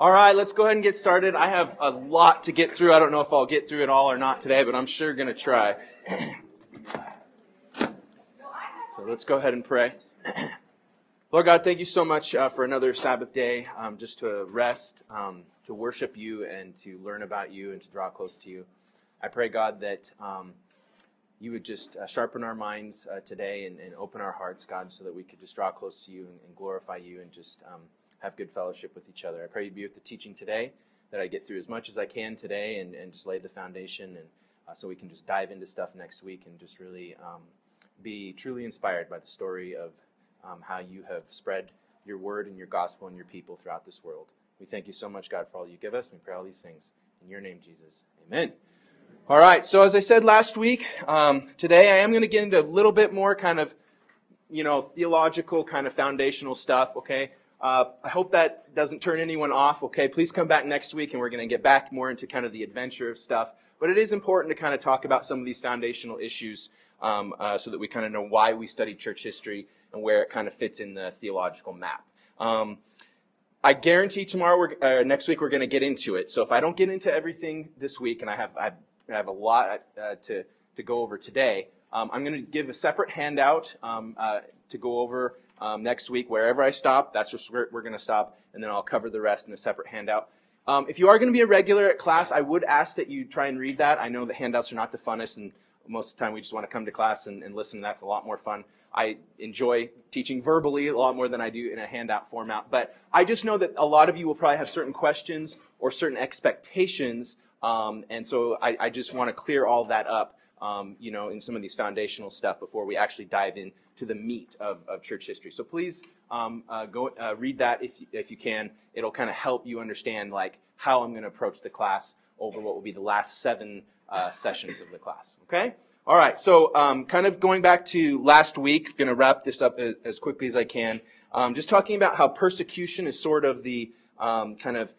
All right, let's go ahead and get started. I have a lot to get through. I don't know if I'll get through it all or not today, but I'm sure going to try. so let's go ahead and pray. Lord God, thank you so much uh, for another Sabbath day, um, just to rest, um, to worship you, and to learn about you and to draw close to you. I pray, God, that um, you would just uh, sharpen our minds uh, today and, and, open our hearts, God, so that we could just draw close to you and, and glorify you and just um, have good fellowship with each other. I pray you be with the teaching today, that I get through as much as I can today and, and just lay the foundation, and uh, so we can just dive into stuff next week and just really um, be truly inspired by the story of um, how you have spread your word and your gospel and your people throughout this world. We thank you so much, God, for all you give us. We pray all these things in your name, Jesus. Amen. All right. So as I said last week, um, today I am going to get into a little bit more kind of, you know, theological kind of foundational stuff. Okay. Uh, I hope that doesn't turn anyone off. Okay. Please come back next week, and we're going to get back more into kind of the adventure of stuff. But it is important to kind of talk about some of these foundational issues um, uh, so that we kind of know why we study church history and where it kind of fits in the theological map. Um, I guarantee tomorrow, uh, next week, we're going to get into it. So if I don't get into everything this week, and I have I have a lot uh, to to go over today, um, I'm going to give a separate handout um, uh, to go over um, next week. Wherever I stop, that's just where we're going to stop, and then I'll cover the rest in a separate handout. Um, if you are going to be a regular at class, I would ask that you try and read that. I know the handouts are not the funnest, and most of the time we just want to come to class and, and listen. That's a lot more fun. I enjoy teaching verbally a lot more than I do in a handout format. But I just know that a lot of you will probably have certain questions or certain expectations. Um, and so I, I just want to clear all that up, um, you know, in some of these foundational stuff before we actually dive into the meat of, of church history. So please um, uh, go uh, read that if, if you can. It'll kind of help you understand like how I'm going to approach the class over what will be the last seven uh, sessions of the class. Okay? All right, so um, kind of going back to last week, going to wrap this up as, as, quickly as I can. Um, just talking about how persecution is sort of the um, kind of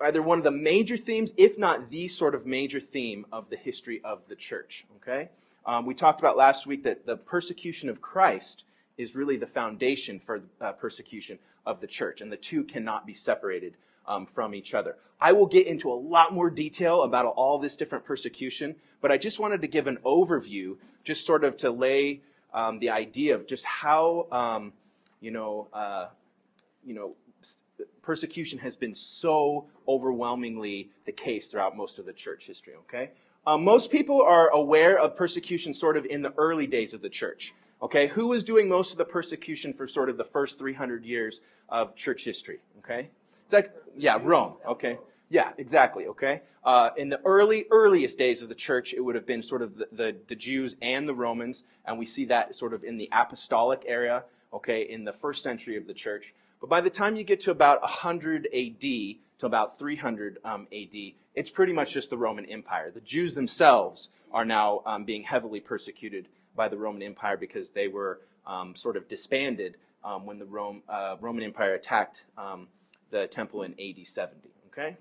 either one of the major themes, if not the sort of major theme of the history of the church. Okay, um, we talked about last week that the persecution of Christ is really the foundation for uh, persecution of the church, and the two cannot be separated um, from each other. I will get into a lot more detail about all this different persecution, but I just wanted to give an overview, just sort of to lay um, the idea of just how, um, you know, uh, you know, persecution has been so overwhelmingly the case throughout most of the church history. Okay, um, most people are aware of persecution sort of in the early days of the church. Okay, who was doing most of the persecution for sort of the first 300 years of church history? Okay, it's like, yeah, Rome. Okay. Yeah, exactly. Okay. Uh, in the early, earliest days of the church, it would have been sort of the, the, the, Jews and the Romans, and we see that sort of in the apostolic area, okay, in the first century of the church. But by the time you get to about 100 AD to about 300 um, AD, it's pretty much just the Roman Empire. The Jews themselves are now um, being heavily persecuted by the Roman Empire because they were um, sort of disbanded um, when the Rome, uh, Roman Empire attacked um, the temple in AD 70. Okay?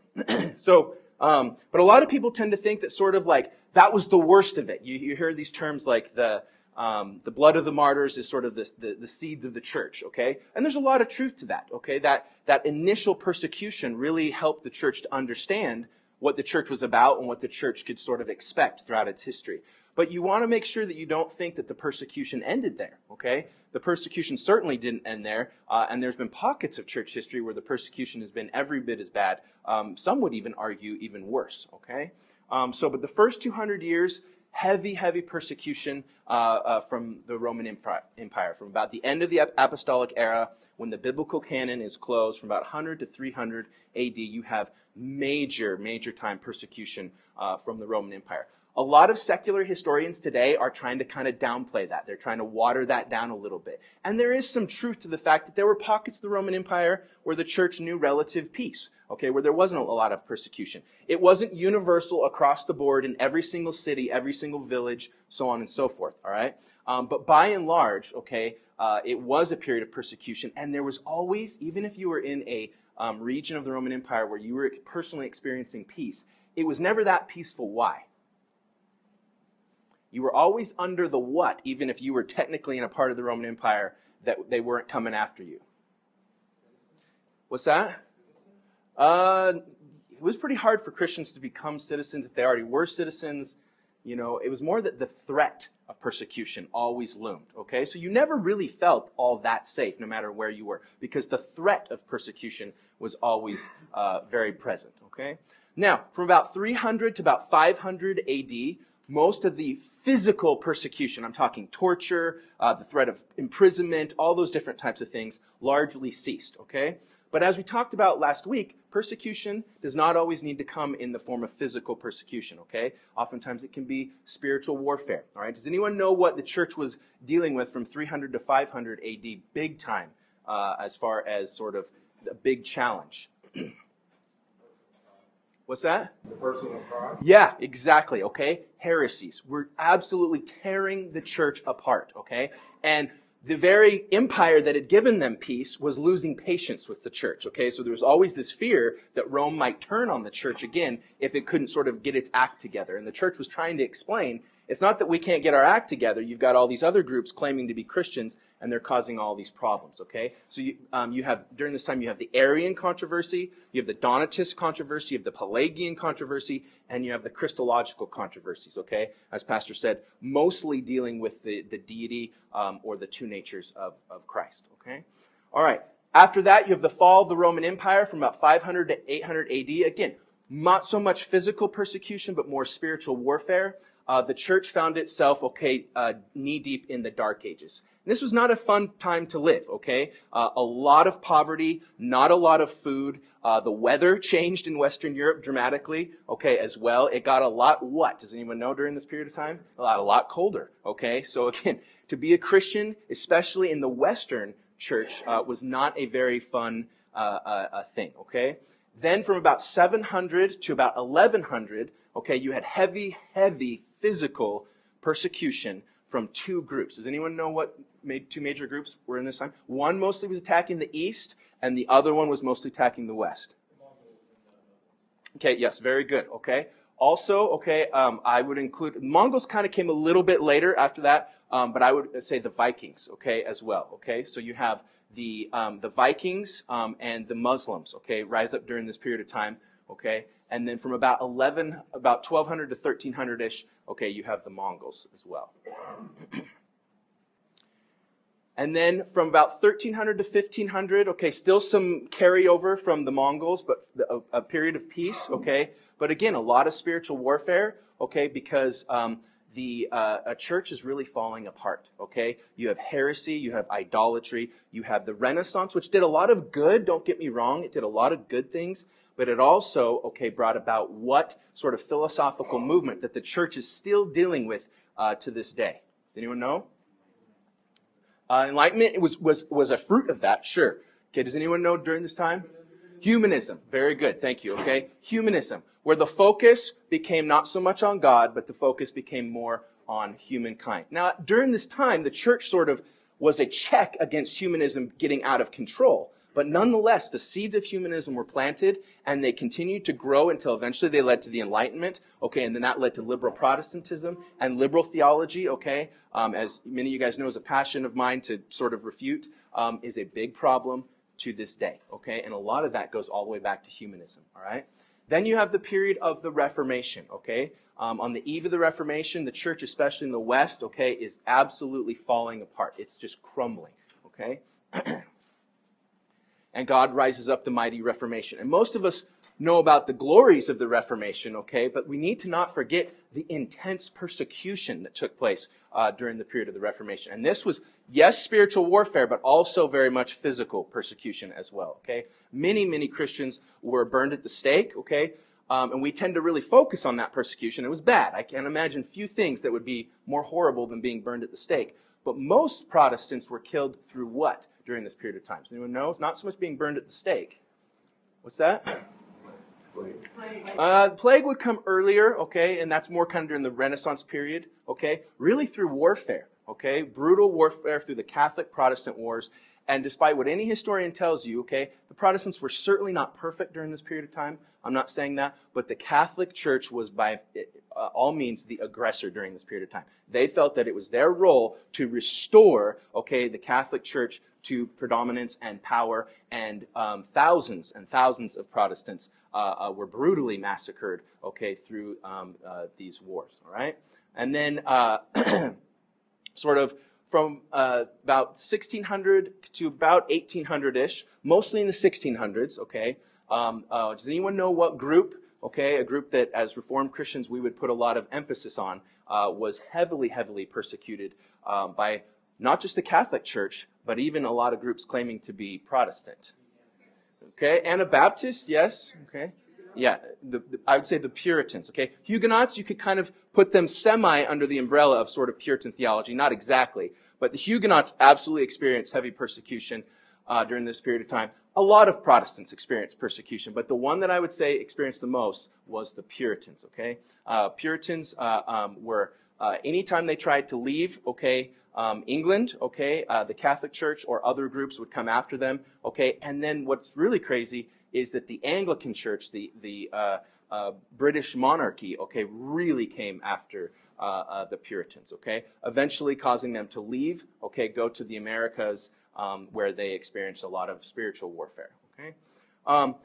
so, um, but a lot of people tend to think that sort of like that was the worst of it. You, you hear these terms like the, um, the blood of the martyrs is sort of this, the, the seeds of the church, okay? And there's a lot of truth to that, okay? That, that initial persecution really helped the church to understand what the church was about and what the church could sort of expect throughout its history. But you want to make sure that you don't think that the persecution ended there, okay? The persecution certainly didn't end there, uh, and there's been pockets of church history where the persecution has been every bit as bad. Um, some would even argue even worse, okay? Um, so, but the first 200 years, heavy, heavy persecution uh, uh, from the Roman Empire, from about the end of the apostolic era, when the biblical canon is closed, from about 100 to 300 AD, you have major, major time persecution uh, from the Roman Empire. A lot of secular historians today are trying to kind of downplay that. They're trying to water that down a little bit. And there is some truth to the fact that there were pockets of the Roman Empire where the church knew relative peace, okay, where there wasn't a lot of persecution. It wasn't universal across the board in every single city, every single village, so on and so forth, all right? Um, but by and large, okay, uh, it was a period of persecution, and there was always, even if you were in a um, region of the Roman Empire where you were personally experiencing peace, it was never that peaceful. Why? You were always under the what, even if you were technically in a part of the Roman Empire that they weren't coming after you. What's that? Uh, it was pretty hard for Christians to become citizens if they already were citizens. You know, it was more that the threat of persecution always loomed. Okay, so you never really felt all that safe, no matter where you were, because the threat of persecution was always uh, very present. Okay, now from about 300 to about 500 A.D., most of the physical persecution, I'm talking torture, uh, the threat of imprisonment, all those different types of things, largely ceased. Okay, but as we talked about last week, persecution does not always need to come in the form of physical persecution, okay? Oftentimes it can be spiritual warfare, all right? Does anyone know what the church was dealing with from 300 to 500 AD, big time, uh, as far as sort of a big challenge? What's that? The person of God. Yeah, exactly. Okay. Heresies. We're absolutely tearing the church apart. Okay. And the very empire that had given them peace was losing patience with the church. Okay, so there was always this fear that Rome might turn on the church again if it couldn't sort of get its act together. And the church was trying to explain it's not that we can't get our act together. You've got all these other groups claiming to be Christians, and they're causing all these problems. Okay, so you, um, you have during this time you have the Arian controversy, you have the Donatist controversy, you have the Pelagian controversy, and you have the Christological controversies. Okay, as Pastor said, mostly dealing with the the deity um, or the two natures of of Christ. Okay, all right. After that, you have the fall of the Roman Empire from about 500 to 800 AD. Again, not so much physical persecution, but more spiritual warfare uh, the church found itself, okay, uh, knee deep in the dark ages. And this was not a fun time to live, okay? Uh, a lot of poverty, not a lot of food. Uh, the weather changed in Western Europe dramatically, okay, as well. It got a lot what? Does anyone know during this period of time? A lot, a lot colder, okay? So again, to be a Christian, especially in the Western church, uh, was not a very fun uh, thing, okay? Then from about 700 to about 1100, okay, you had heavy, heavy physical persecution from two groups. Does anyone know what two major groups were in this time? One mostly was attacking the east, and the other one was mostly attacking the west. Okay, yes, very good. Okay. Also, okay, um, I would include Mongols. Kind of came a little bit later after that, um, but I would say the Vikings. Okay, as well. Okay, so you have the um, the Vikings um, and the Muslims. Okay, rise up during this period of time. Okay, and then from about 11, about 1200 to 1300 ish, okay, you have the Mongols as well. and then from about 1300 to 1500, okay, still some carryover from the Mongols, but a, a period of peace, okay. But again, a lot of spiritual warfare, okay, because um, the uh, church is really falling apart. Okay, you have heresy, you have idolatry, you have the Renaissance, which did a lot of good. Don't get me wrong; it did a lot of good things but it also, okay, brought about what sort of philosophical movement that the church is still dealing with uh, to this day. Does anyone know? Uh, enlightenment was, was, was a fruit of that, sure. Okay, does anyone know during this time? Humanism. Very good. Thank you. Okay. Humanism, where the focus became not so much on God, but the focus became more on humankind. Now, during this time, the church sort of was a check against humanism getting out of control. But nonetheless, the seeds of humanism were planted and they continued to grow until eventually they led to the Enlightenment. Okay, and then that led to liberal Protestantism and liberal theology. Okay, um, as many of you guys know, is a passion of mine to sort of refute, um, is a big problem to this day. Okay, and a lot of that goes all the way back to humanism. All right. Then you have the period of the Reformation. Okay, um, on the eve of the Reformation, the church, especially in the West, okay, is absolutely falling apart. It's just crumbling. Okay. and God rises up the mighty Reformation. And most of us know about the glories of the Reformation, okay, but we need to not forget the intense persecution that took place uh, during the period of the Reformation. And this was, yes, spiritual warfare, but also very much physical persecution as well, okay? Many, many Christians were burned at the stake, okay? Um, and we tend to really focus on that persecution. It was bad. I can't imagine few things that would be more horrible than being burned at the stake. But most Protestants were killed through what? During this period of time? Does anyone know? It's not so much being burned at the stake. What's that? Plague. Uh, plague would come earlier, okay, and that's more kind of during the Renaissance period, okay, really through warfare, okay, brutal warfare through the Catholic Protestant wars. And despite what any historian tells you, okay, the Protestants were certainly not perfect during this period of time. I'm not saying that, but the Catholic Church was by uh, all means the aggressor during this period of time. They felt that it was their role to restore, okay, the Catholic Church to predominance and power, and um, thousands and thousands of Protestants uh, uh, were brutally massacred, okay, through um, uh, these wars, all right? And then, uh, sort of from uh, about 1600 to about 1800 ish, mostly in the 1600s, okay? Um, uh, does anyone know what group, okay, a group that as Reformed Christians we would put a lot of emphasis on, was heavily, heavily persecuted um, by not just the Catholic Church, but even a lot of groups claiming to be Protestant. Okay, Anabaptist, yes. Okay, yeah, the, the, I would say the Puritans. Okay, Huguenots, you could kind of put them semi under the umbrella of sort of Puritan theology, not exactly, but the Huguenots absolutely experienced heavy persecution uh, during this period of time. A lot of Protestants experienced persecution, but the one that I would say experienced the most was the Puritans. Okay, uh, Puritans uh, um, were uh, anytime they tried to leave, okay, um, England, okay, uh, the Catholic Church or other groups would come after them, okay, and then what's really crazy is that the Anglican Church, the the uh, uh, British monarchy, okay, really came after uh, uh, the Puritans, okay, eventually causing them to leave, okay, go to the Americas um, where they experienced a lot of spiritual warfare, okay. Um,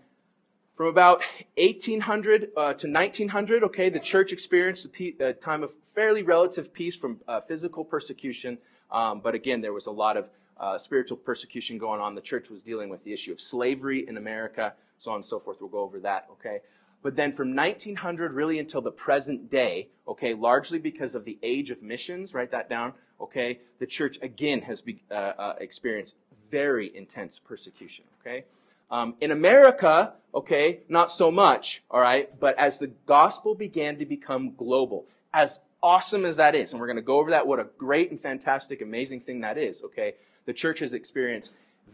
from about 1800 uh, to 1900, okay, the church experienced a, time of fairly relative peace from uh, physical persecution, um, but again, there was a lot of uh, spiritual persecution going on. The church was dealing with the issue of slavery in America, so on and so forth. We'll go over that, okay? But then from 1900 really until the present day, okay, largely because of the age of missions, write that down, okay, the church again has be, uh, uh experienced very intense persecution, okay? Um, in America, okay, not so much, all right, but as the gospel began to become global, as awesome as that is, and we're going to go over that, what a great and fantastic, amazing thing that is, okay, the church has experienced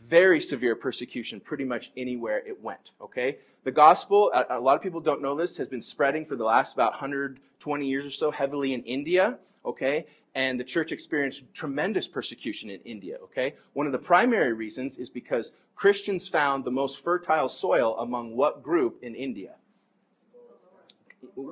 very severe persecution pretty much anywhere it went, okay? The gospel, a, a lot of people don't know this, has been spreading for the last about 120 years or so heavily in India, okay? and the church experienced tremendous persecution in India, okay? One of the primary reasons is because Christians found the most fertile soil among what group in India?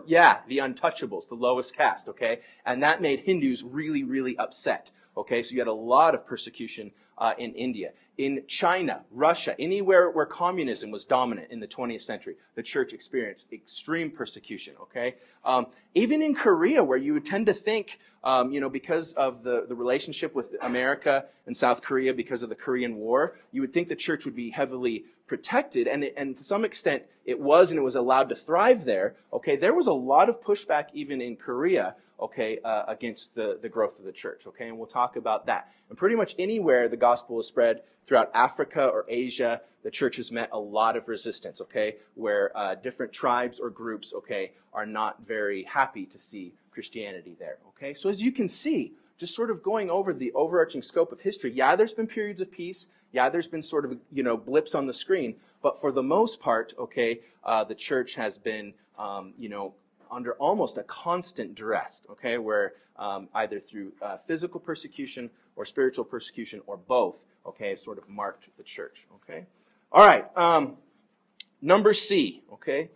Yeah, the untouchables, the lowest caste, okay? And that made Hindus really, really upset, okay? So you had a lot of persecution uh, in India. In China, Russia, anywhere where communism was dominant in the 20th century, the church experienced extreme persecution, okay? Um, even in Korea, where you would tend to think, um, you know, because of the, the relationship with America and South Korea, because of the Korean War, you would think the church would be heavily protected, and, it, and to some extent it was, and it was allowed to thrive there, okay? There was a lot of pushback even in Korea okay, uh, against the, the growth of the church, okay? And we'll talk about that. And pretty much anywhere the gospel is spread throughout Africa or Asia, the church has met a lot of resistance, okay? Where uh, different tribes or groups, okay, are not very happy to see Christianity there, okay? So as you can see, just sort of going over the overarching scope of history, yeah, there's been periods of peace. Yeah, there's been sort of, you know, blips on the screen. But for the most part, okay, uh, the church has been, um, you know, under almost a constant duress, okay, where um, either through uh, physical persecution or spiritual persecution or both, okay, sort of marked the church, okay? All right, um, number C, okay?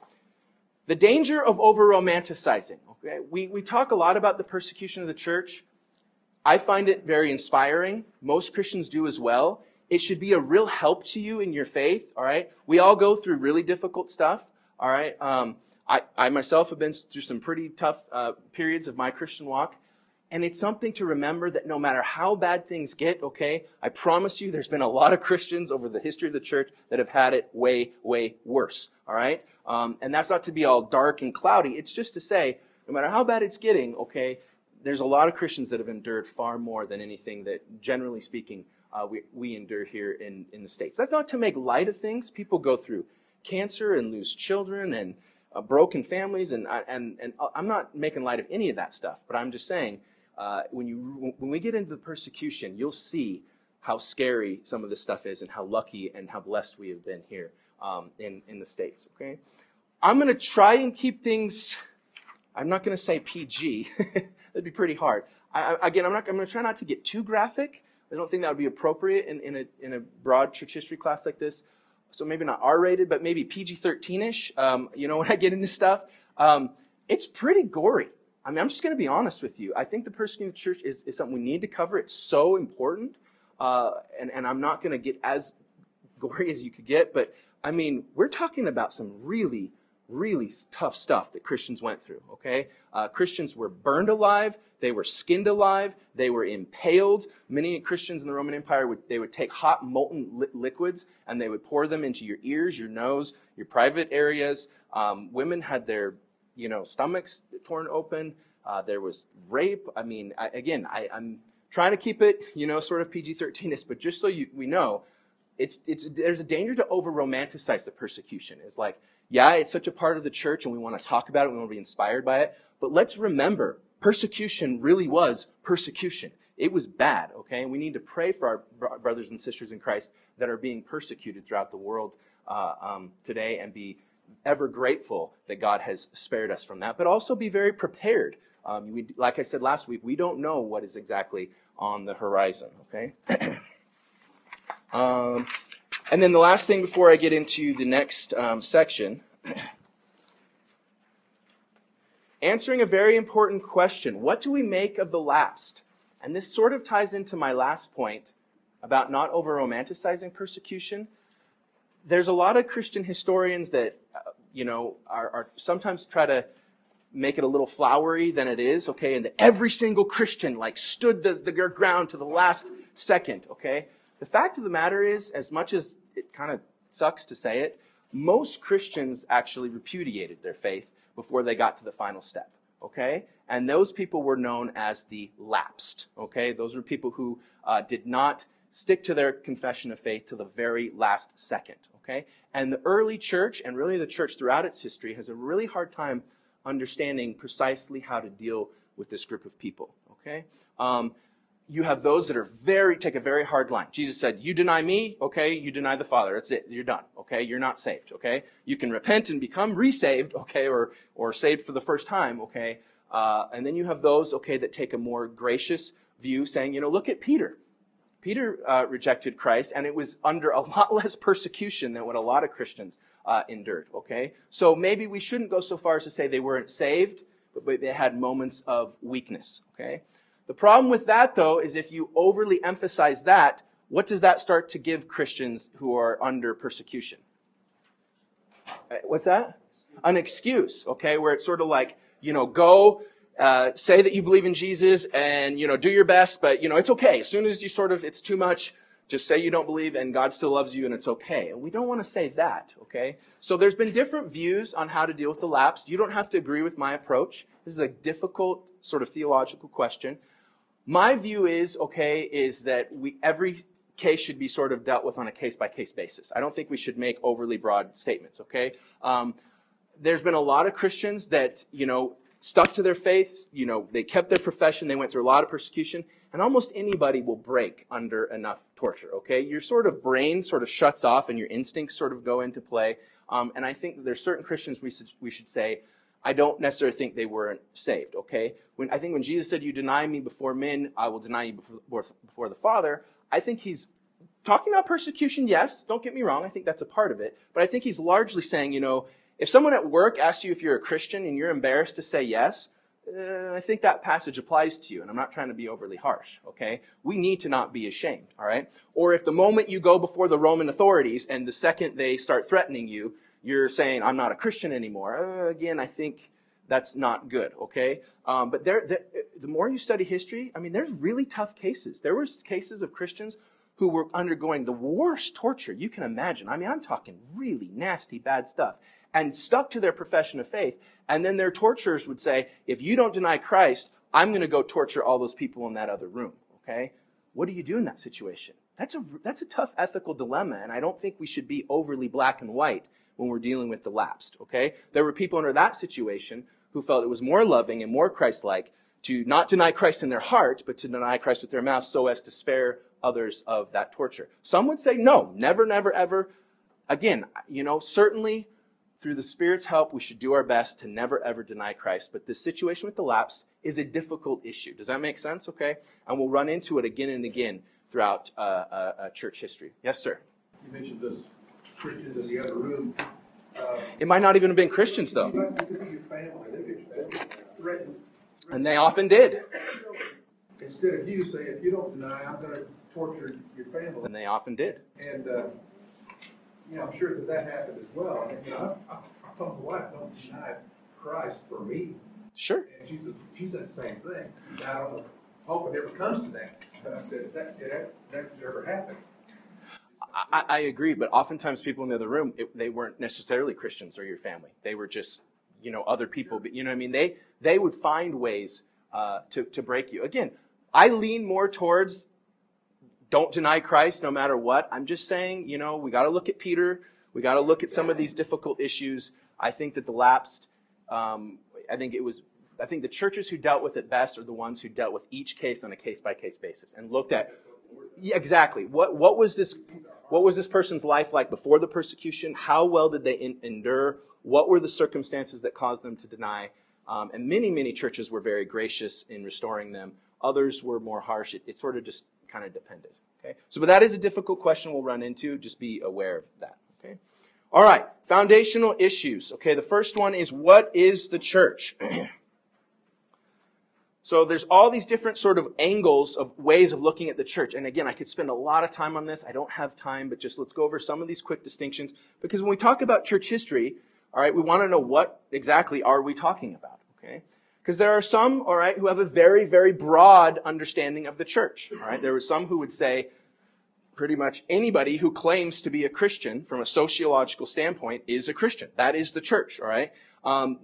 The danger of over romanticizing, okay? We, we talk a lot about the persecution of the church. I find it very inspiring. Most Christians do as well. It should be a real help to you in your faith, all right? We all go through really difficult stuff, all right? Um, I, I myself have been through some pretty tough uh, periods of my Christian walk. And it's something to remember that no matter how bad things get, okay, I promise you there's been a lot of Christians over the history of the church that have had it way, way worse. All right? Um, and that's not to be all dark and cloudy. It's just to say, no matter how bad it's getting, okay, there's a lot of Christians that have endured far more than anything that, generally speaking, uh, we, we endure here in, in the States. That's not to make light of things. People go through cancer and lose children and uh, broken families, and and and uh, I'm not making light of any of that stuff, but I'm just saying uh, when you when we get into the persecution, you'll see how scary some of this stuff is, and how lucky and how blessed we have been here um, in in the states. Okay, I'm going to try and keep things. I'm not going to say PG. That'd be pretty hard. I, again, I'm not. I'm going to try not to get too graphic. I don't think that would be appropriate in, in, a, in a broad church history class like this so maybe not R rated, but maybe PG 13 ish. Um, you know, when I get into stuff, um, it's pretty gory. I mean, I'm just going to be honest with you. I think the persecuting church is, is something we need to cover. It's so important. uh, and, and I'm not going to get as gory as you could get, but I mean, we're talking about some really, really tough stuff that Christians went through, okay? Uh, Christians were burned alive. They were skinned alive. They were impaled. Many Christians in the Roman Empire would they would take hot molten li- liquids and they would pour them into your ears, your nose, your private areas. Um, women had their you know stomachs torn open. Uh, there was rape. I mean, I, again, I, I'm trying to keep it you know sort of PG-13ish, but just so you, we know, it's it's there's a danger to over romanticize the persecution. It's like yeah, it's such a part of the church and we want to talk about it, we want to be inspired by it. But let's remember persecution really was persecution. It was bad, okay? And we need to pray for our brothers and sisters in Christ that are being persecuted throughout the world uh, um, today and be ever grateful that God has spared us from that, but also be very prepared. Um, we, like I said last week, we don't know what is exactly on the horizon, okay? um, and then the last thing before I get into the next um, section answering a very important question What do we make of the lapsed? And this sort of ties into my last point about not over romanticizing persecution. There's a lot of Christian historians that, uh, you know, are, are, sometimes try to make it a little flowery than it is, okay? And that every single Christian, like, stood the, the ground to the last second, okay? The fact of the matter is, as much as it kind of sucks to say it, most Christians actually repudiated their faith before they got to the final step. Okay? And those people were known as the lapsed. Okay? Those were people who uh, did not stick to their confession of faith to the very last second. Okay? And the early church, and really the church throughout its history, has a really hard time understanding precisely how to deal with this group of people. Okay? Um, you have those that are very take a very hard line. Jesus said, "You deny me, okay? You deny the Father. That's it. You're done. Okay? You're not saved. Okay? You can repent and become resaved, okay, or or saved for the first time, okay? Uh, and then you have those, okay, that take a more gracious view, saying, you know, look at Peter. Peter uh, rejected Christ, and it was under a lot less persecution than what a lot of Christians uh, endured. Okay, so maybe we shouldn't go so far as to say they weren't saved, but they had moments of weakness. Okay. The problem with that, though, is if you overly emphasize that, what does that start to give Christians who are under persecution? Uh, what's that? An excuse, okay, where it's sort of like, you know, go, uh, say that you believe in Jesus and, you know, do your best, but, you know, it's okay. As soon as you sort of, it's too much, just say you don't believe and God still loves you and it's okay. And we don't want to say that, okay? So there's been different views on how to deal with the lapse. You don't have to agree with my approach. This is a difficult sort of theological question. My view is, okay, is that we, every case should be sort of dealt with on a case by case basis. I don't think we should make overly broad statements, okay? Um, there's been a lot of Christians that, you know, stuck to their faiths, you know, they kept their profession, they went through a lot of persecution, and almost anybody will break under enough torture, okay? Your sort of brain sort of shuts off and your instincts sort of go into play. Um, and I think there's certain Christians we, we should say, I don't necessarily think they weren't saved, okay? When, I think when Jesus said, You deny me before men, I will deny you before, before the Father, I think he's talking about persecution, yes, don't get me wrong, I think that's a part of it. But I think he's largely saying, you know, if someone at work asks you if you're a Christian and you're embarrassed to say yes, uh, I think that passage applies to you, and I'm not trying to be overly harsh, okay? We need to not be ashamed, all right? Or if the moment you go before the Roman authorities and the second they start threatening you, you're saying, I'm not a Christian anymore. Uh, again, I think that's not good, okay? Um, but there, the more you study history, I mean, there's really tough cases. There were cases of Christians who were undergoing the worst torture you can imagine. I mean, I'm talking really nasty, bad stuff, and stuck to their profession of faith. And then their torturers would say, if you don't deny Christ, I'm going to go torture all those people in that other room, okay? What do you do in that situation? That's a, that's a tough ethical dilemma, and I don't think we should be overly black and white when we're dealing with the lapsed, okay? There were people under that situation who felt it was more loving and more Christ-like to not deny Christ in their heart, but to deny Christ with their mouth so as to spare others of that torture. Some would say, no, never, never, ever. Again, you know, certainly through the Spirit's help, we should do our best to never, ever deny Christ. But this situation with the lapse is a difficult issue. Does that make sense? Okay? And we'll run into it again and again throughout uh, uh, uh church history. Yes, sir? You mentioned this Christians in the other room. Uh, it might not even have been Christians, though. And they often did. Instead of you saying, if you don't deny, I'm going to torture your family. And they often did. And, uh, you know, I'm sure that that happened as well. And, you know, I, I, I told my wife, don't deny Christ for me. Sure. And she said, she said the same thing. I don't hope it ever comes to that. But I said, if that, if that, that's ever happened, I, I agree, but oftentimes people in the other room, it, they weren't necessarily Christians or your family. They were just, you know, other people. But you know what I mean? They they would find ways uh, to to break you. Again, I lean more towards don't deny Christ no matter what. I'm just saying, you know, we got to look at Peter. We got to look at some of these difficult issues. I think that the lapsed, um, I think it was, I think the churches who dealt with it best are the ones who dealt with each case on a case by case basis and looked at yeah, exactly what what was this what was this person's life like before the persecution? How well did they in, endure? What were the circumstances that caused them to deny? Um, and many many churches were very gracious in restoring them. Others were more harsh. It, it sort of just kind of depended. Okay, so but that is a difficult question we'll run into. Just be aware of that. Okay. All right, foundational issues. Okay, the first one is what is the church? So there's all these different sort of angles of ways of looking at the church. And again, I could spend a lot of time on this. I don't have time, but just let's go over some of these quick distinctions. Because when we talk about church history, all right, we want to know what exactly are we talking about, okay? Because there are some, all right, who have a very, very broad understanding of the church, all right? There are some who would say pretty much anybody who claims to be a Christian from a sociological standpoint is a Christian. That is the church, all right? Um,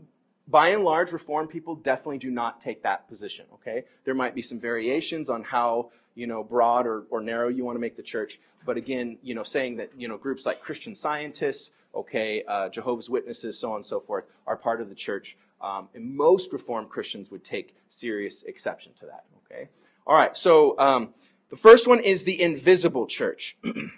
by and large, Reformed people definitely do not take that position, okay? There might be some variations on how, you know, broad or, or narrow you want to make the church. But again, you know, saying that, you know, groups like Christian scientists, okay, uh, Jehovah's Witnesses, so on and so forth, are part of the church. Um, and most Reformed Christians would take serious exception to that, okay? All right, so um, the first one is the invisible church. the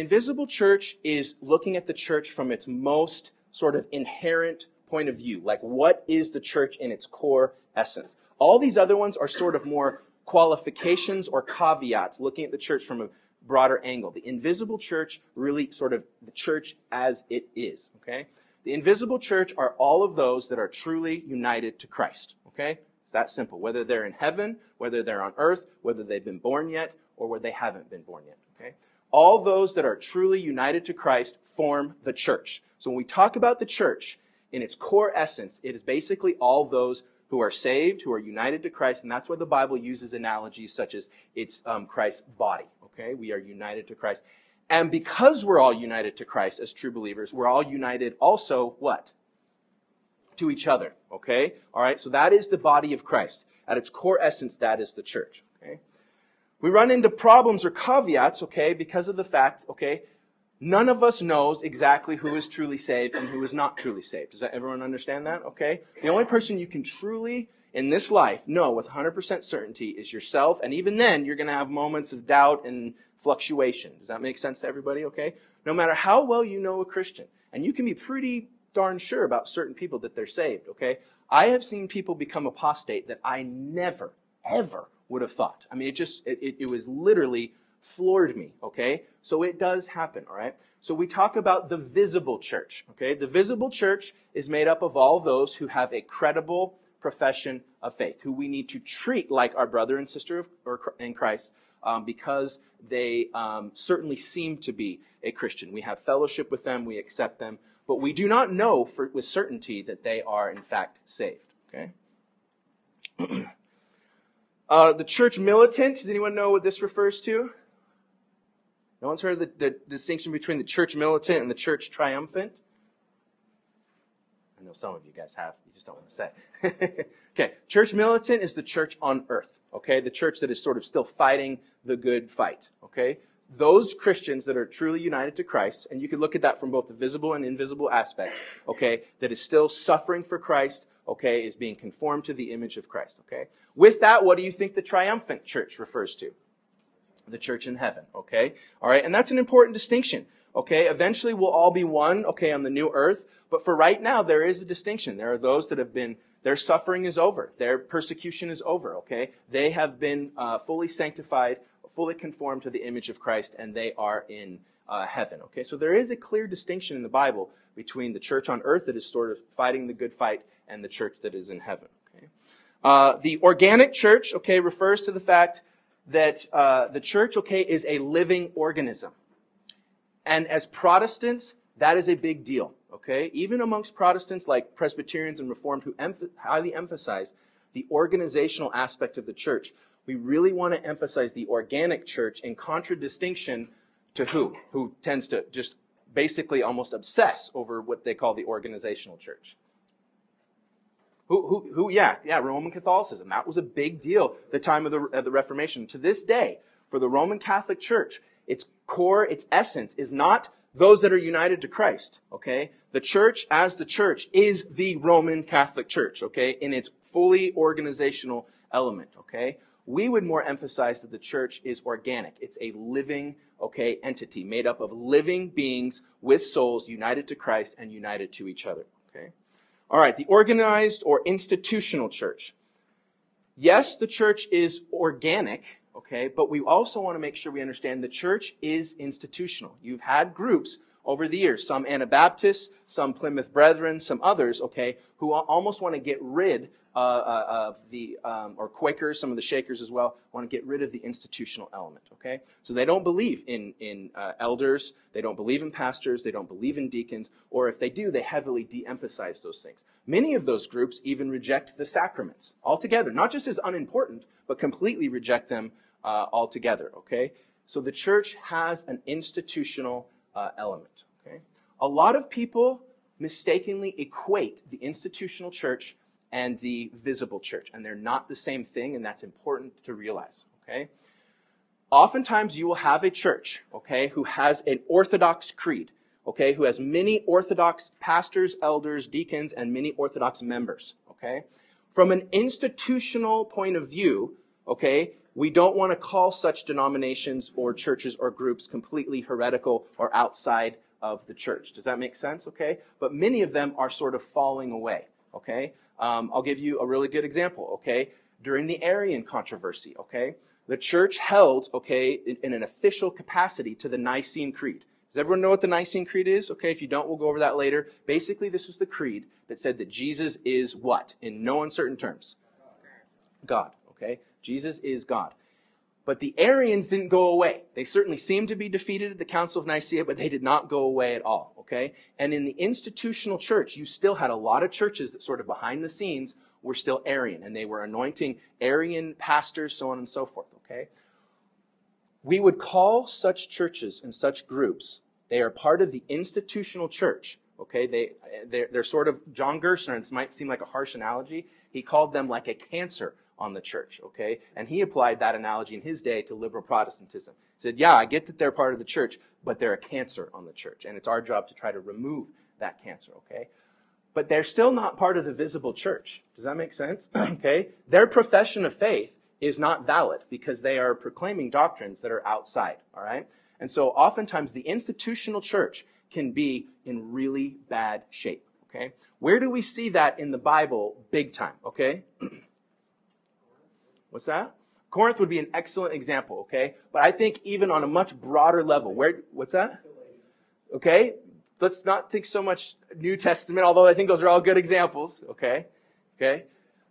invisible church is looking at the church from its most sort of inherent point of view. Like, what is the church in its core essence? All these other ones are sort of more qualifications or caveats, looking at the church from a broader angle. The invisible church, really sort of the church as it is, okay? The invisible church are all of those that are truly united to Christ, okay? It's that simple. Whether they're in heaven, whether they're on earth, whether they've been born yet, or whether they haven't been born yet, okay? All those that are truly united to Christ form the church. So when we talk about the church, in its core essence, it is basically all those who are saved, who are united to Christ, and that's why the Bible uses analogies such as it's um, Christ's body. Okay, we are united to Christ, and because we're all united to Christ as true believers, we're all united also what to each other. Okay, all right. So that is the body of Christ. At its core essence, that is the church. Okay, we run into problems or caveats. Okay, because of the fact. Okay, None of us knows exactly who is truly saved and who is not truly saved. Does that, everyone understand that? Okay? The only person you can truly, in this life, know with 100% certainty is yourself. And even then, you're going to have moments of doubt and fluctuation. Does that make sense to everybody? Okay? No matter how well you know a Christian, and you can be pretty darn sure about certain people that they're saved. Okay? I have seen people become apostate that I never, ever would have thought. I mean, it just, it, it, it was literally floored me, okay? So it does happen, all right? So we talk about the visible church, okay? The visible church is made up of all those who have a credible profession of faith, who we need to treat like our brother and sister in Christ um, because they um, certainly seem to be a Christian. We have fellowship with them, we accept them, but we do not know for, with certainty that they are in fact saved, okay? uh, the church militant, does anyone know what this refers to? No one's heard the, the distinction between the church militant and the church triumphant? I know some of you guys have. You just don't want to say. okay, church militant is the church on earth. Okay, the church that is sort of still fighting the good fight. Okay, those Christians that are truly united to Christ, and you can look at that from both the visible and invisible aspects. Okay, that is still suffering for Christ. Okay, is being conformed to the image of Christ. Okay, with that, what do you think the triumphant church refers to? the church in heaven, okay? All right, and that's an important distinction, okay? Eventually we'll all be one, okay, on the new earth, but for right now there is a distinction. There are those that have been, their suffering is over, their persecution is over, okay? They have been uh, fully sanctified, fully conformed to the image of Christ, and they are in uh, heaven, okay? So there is a clear distinction in the Bible between the church on earth that is sort of fighting the good fight and the church that is in heaven, okay? Uh, the organic church, okay, refers to the fact that uh, the church, okay, is a living organism. And as Protestants, that is a big deal, okay? Even amongst Protestants like Presbyterians and Reformed who highly emphasize the organizational aspect of the church, we really want to emphasize the organic church in contradistinction to who? Who tends to just basically almost obsess over what they call the organizational church. Who, who, who, yeah, yeah, Roman Catholicism. That was a big deal the time of the, of the Reformation. To this day, for the Roman Catholic Church, its core, its essence is not those that are united to Christ, okay? The church as the church is the Roman Catholic Church, okay? In its fully organizational element, okay? We would more emphasize that the church is organic. It's a living, okay, entity made up of living beings with souls united to Christ and united to each other? All right, the organized or institutional church. Yes, the church is organic, okay, but we also want to make sure we understand the church is institutional. You've had groups over the years, some Anabaptists, some Plymouth Brethren, some others, okay, who almost want to get rid uh, uh, of the, um, or Quakers, some of the Shakers as well, want to get rid of the institutional element, okay? So they don't believe in, in uh, elders, they don't believe in pastors, they don't believe in deacons, or if they do, they heavily de emphasize those things. Many of those groups even reject the sacraments altogether, not just as unimportant, but completely reject them uh, altogether, okay? So the church has an institutional uh, element, okay? A lot of people mistakenly equate the institutional church and the visible church. And they're not the same thing, and that's important to realize, okay? Oftentimes you will have a church, okay, who has an Orthodox creed, okay, who has many Orthodox pastors, elders, deacons, and many Orthodox members, okay? From an institutional point of view, okay, we don't want to call such denominations or churches or groups completely heretical or outside of the church. Does that make sense? Okay? But many of them are sort of falling away. Okay? Um, I'll give you a really good example, okay? During the Arian controversy, okay? The church held, okay, in, in an official capacity to the Nicene Creed. Does everyone know what the Nicene Creed is? Okay, if you don't, we'll go over that later. Basically, this was the creed that said that Jesus is what? In no uncertain terms. God, okay? Jesus is God. But the Arians didn't go away. They certainly seemed to be defeated at the Council of Nicaea, but they did not go away at all. Okay? And in the institutional church, you still had a lot of churches that sort of behind the scenes were still Arian, and they were anointing Arian pastors, so on and so forth. Okay? We would call such churches and such groups, they are part of the institutional church. Okay? They, they're, they're sort of, John Gerstner, this might seem like a harsh analogy, he called them like a cancer on the church, okay? And he applied that analogy in his day to liberal Protestantism. He said, yeah, I get that they're part of the church, but they're a cancer on the church, and it's our job to try to remove that cancer, okay? But they're still not part of the visible church. Does that make sense? okay? Their profession of faith is not valid because they are proclaiming doctrines that are outside, all right? And so oftentimes the institutional church can be in really bad shape, okay? Where do we see that in the Bible big time, okay? What's that? Corinth would be an excellent example, okay? But I think even on a much broader level, where, what's that? Okay? Let's not think so much New Testament, although I think those are all good examples, okay? Okay?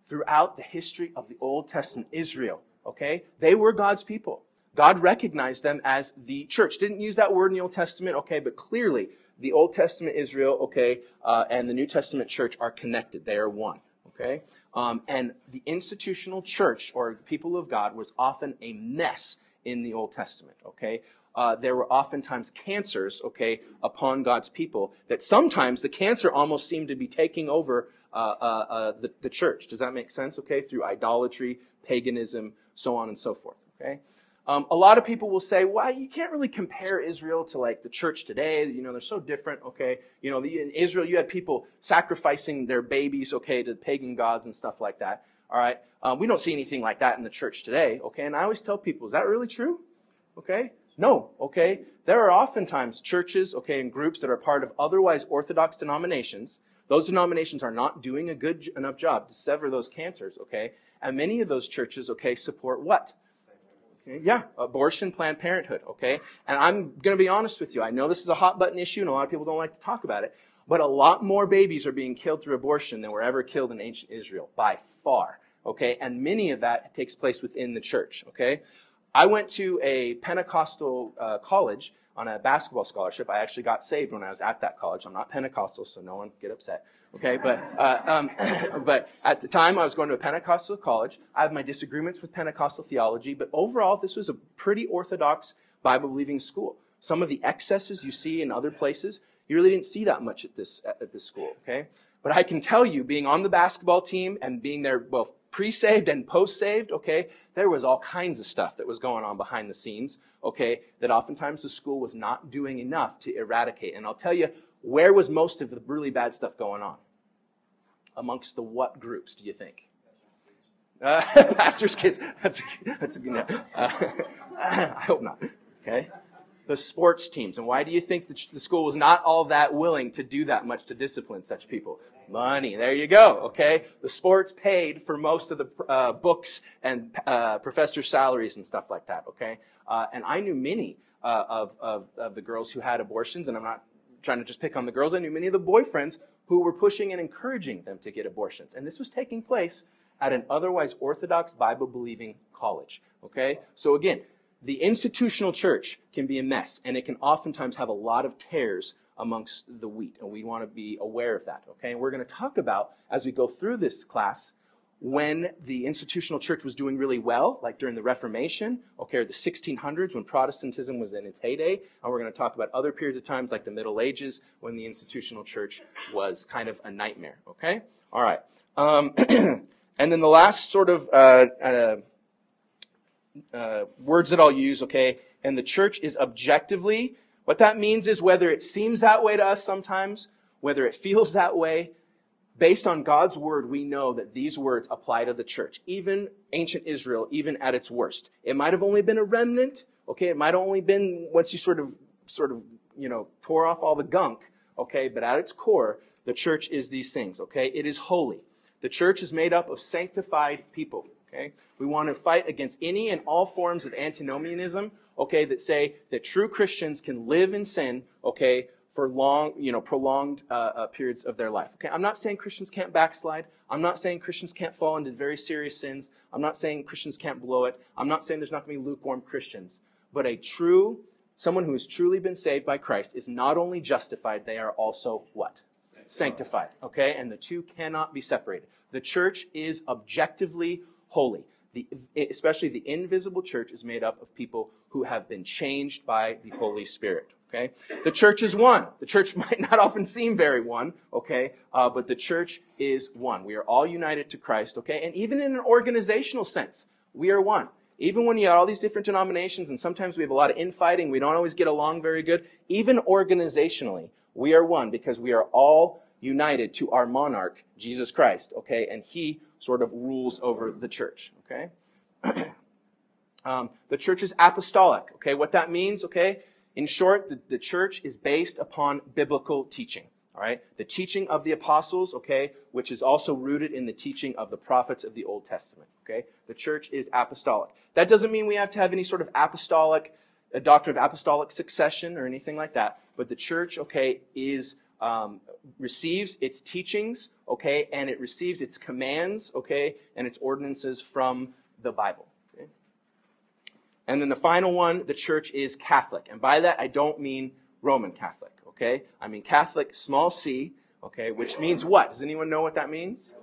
Throughout the history of the Old Testament, Israel, okay? They were God's people. God recognized them as the church. Didn't use that word in the Old Testament, okay, but clearly the Old Testament Israel, okay, uh, and the New Testament church are connected. They are one. Okay? Um, and the institutional church or people of God was often a mess in the Old Testament. Okay? Uh, there were oftentimes cancers, okay, upon God's people that sometimes the cancer almost seemed to be taking over uh, uh, uh the, the church. Does that make sense? Okay? Through idolatry, paganism, so on and so forth. Okay? Um, a lot of people will say, well, you can't really compare Israel to like the church today. You know, they're so different. Okay. You know, in Israel, you had people sacrificing their babies, okay, to pagan gods and stuff like that. All right. Um, we don't see anything like that in the church today. Okay. And I always tell people, is that really true? Okay. No. Okay. There are oftentimes churches, okay, and groups that are part of otherwise orthodox denominations. Those denominations are not doing a good enough job to sever those cancers. Okay. And many of those churches, okay, support what? Yeah, abortion, Planned Parenthood, okay? And I'm going to be honest with you. I know this is a hot button issue and a lot of people don't like to talk about it, but a lot more babies are being killed through abortion than were ever killed in ancient Israel, by far, okay? And many of that takes place within the church, okay? I went to a Pentecostal uh, college on a basketball scholarship. I actually got saved when I was at that college. I'm not Pentecostal, so no one get upset. Okay, but uh, um, but at the time I was going to a Pentecostal college. I have my disagreements with Pentecostal theology, but overall this was a pretty orthodox Bible believing school. Some of the excesses you see in other places, you really didn't see that much at this at this school. Okay, but I can tell you, being on the basketball team and being there both pre-saved and post-saved, okay, there was all kinds of stuff that was going on behind the scenes, okay, that oftentimes the school was not doing enough to eradicate. And I'll tell you, where was most of the really bad stuff going on? Amongst the what groups, do you think? Uh, pastor's kids. That's a, that's a good. Uh, I hope not. Okay the sports teams. And why do you think that the school was not all that willing to do that much to discipline such people? Money. There you go. Okay. The sports paid for most of the uh, books and uh, professor salaries and stuff like that. Okay. Uh, and I knew many uh, of, of, of the girls who had abortions, and I'm not trying to just pick on the girls. I knew many of the boyfriends who were pushing and encouraging them to get abortions. And this was taking place at an otherwise orthodox Bible believing college. Okay. So again, the institutional church can be a mess, and it can oftentimes have a lot of tares amongst the wheat, and we want to be aware of that, okay? And we're going to talk about, as we go through this class, when the institutional church was doing really well, like during the Reformation, okay, or the 1600s when Protestantism was in its heyday, and we're going to talk about other periods of times like the Middle Ages when the institutional church was kind of a nightmare, okay? All right. Um, and then the last sort of uh, uh, uh, words that I'll use, okay? And the church is objectively, what that means is whether it seems that way to us sometimes, whether it feels that way, based on God's word, we know that these words apply to the church, even ancient Israel, even at its worst. It might have only been a remnant, okay? It might have only been once you sort of, sort of, you know, tore off all the gunk, okay? But at its core, the church is these things, okay? It is holy. The church is made up of sanctified people. Okay? We want to fight against any and all forms of antinomianism, okay, that say that true Christians can live in sin, okay, for long, you know, prolonged uh, uh, periods of their life. Okay, I'm not saying Christians can't backslide. I'm not saying Christians can't fall into very serious sins. I'm not saying Christians can't blow it. I'm not saying there's not going to be lukewarm Christians. But a true, someone who has truly been saved by Christ is not only justified, they are also what? Sanctified. Okay, and the two cannot be separated. The church is objectively holy. The, especially the invisible church is made up of people who have been changed by the Holy Spirit. Okay, the church is one. The church might not often seem very one. Okay, uh, but the church is one. We are all united to Christ. Okay, and even in an organizational sense, we are one. Even when you have all these different denominations, and sometimes we have a lot of infighting, we don't always get along very good. Even organizationally, we are one because we are all united to our monarch, Jesus Christ. Okay, and He sort of rules over the church. Okay? um, the church is apostolic. Okay? What that means, okay? In short, the, the church is based upon biblical teaching. All right? The teaching of the apostles, okay, which is also rooted in the teaching of the prophets of the Old Testament. Okay? The church is apostolic. That doesn't mean we have to have any sort of apostolic, a doctrine of apostolic succession or anything like that. But the church, okay, is um, receives its teachings, okay, and it receives its commands, okay, and its ordinances from the Bible. Okay? And then the final one, the church is Catholic. And by that, I don't mean Roman Catholic, okay? I mean Catholic, small c, okay, which means what? Does anyone know what that means?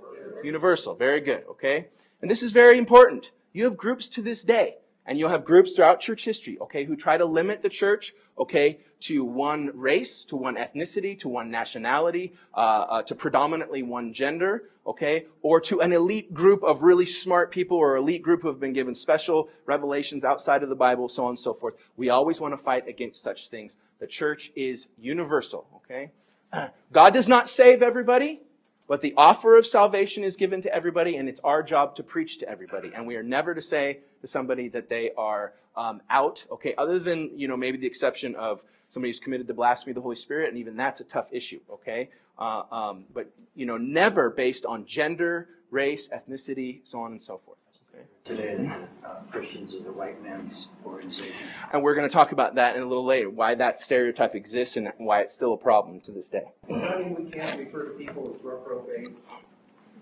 Universal. Very good, okay? And this is very important. You have groups to this day and you'll have groups throughout church history, okay, who try to limit the church, okay, to one race, to one ethnicity, to one nationality, uh, uh, to predominantly one gender, okay, or to an elite group of really smart people or elite group who have been given special revelations outside of the Bible, so on and so forth. We always want to fight against such things. The church is universal, okay? God does not save everybody. But the offer of salvation is given to everybody, and it's our job to preach to everybody. And we are never to say to somebody that they are um, out, okay, other than, you know, maybe the exception of somebody who's committed the blasphemy of the Holy Spirit, and even that's a tough issue, okay? Uh, um, but, you know, never based on gender, race, ethnicity, so on and so forth. Today, uh, Christians are the white man's organization. And we're going to talk about that in a little later, why that stereotype exists and why it's still a problem to this day. I mean, we can't refer to people as reprobate.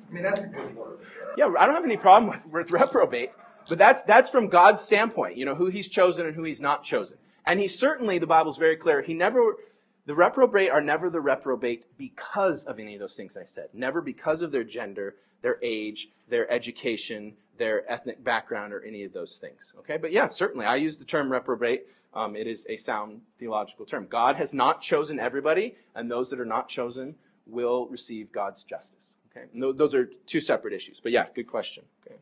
I mean, that's a good word. Yeah, I don't have any problem with, with reprobate. But that's, that's from God's standpoint, you know, who he's chosen and who he's not chosen. And he certainly, the Bible's very clear, he never, the reprobate are never the reprobate because of any of those things I said. Never because of their gender, their age, their education, their ethnic background, or any of those things. Okay? But yeah, certainly, I use the term reprobate. Um, it is a sound theological term. God has not chosen everybody, and those that are not chosen will receive God's justice. Okay? Those are two separate issues. But yeah, good question. Okay.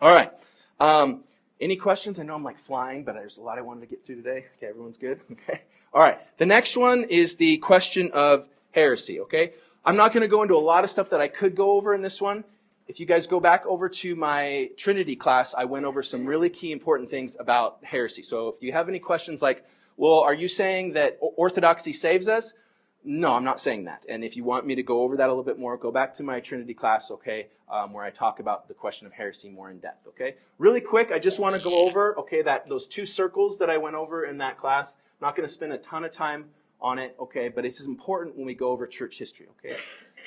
All right. Um, any questions? I know I'm like flying, but there's a lot I wanted to get through today. Okay, everyone's good? Okay. All right. The next one is the question of heresy. Okay. I'm not going to go into a lot of stuff that I could go over in this one. If you guys go back over to my Trinity class, I went over some really key important things about heresy. So if you have any questions like, well, are you saying that orthodoxy saves us? No, I'm not saying that. And if you want me to go over that a little bit more, go back to my Trinity class, okay, um, where I talk about the question of heresy more in depth, okay? Really quick, I just want to go over, okay, that those two circles that I went over in that class. I'm not going to spend a ton of time on it, okay, but it's important when we go over church history, okay?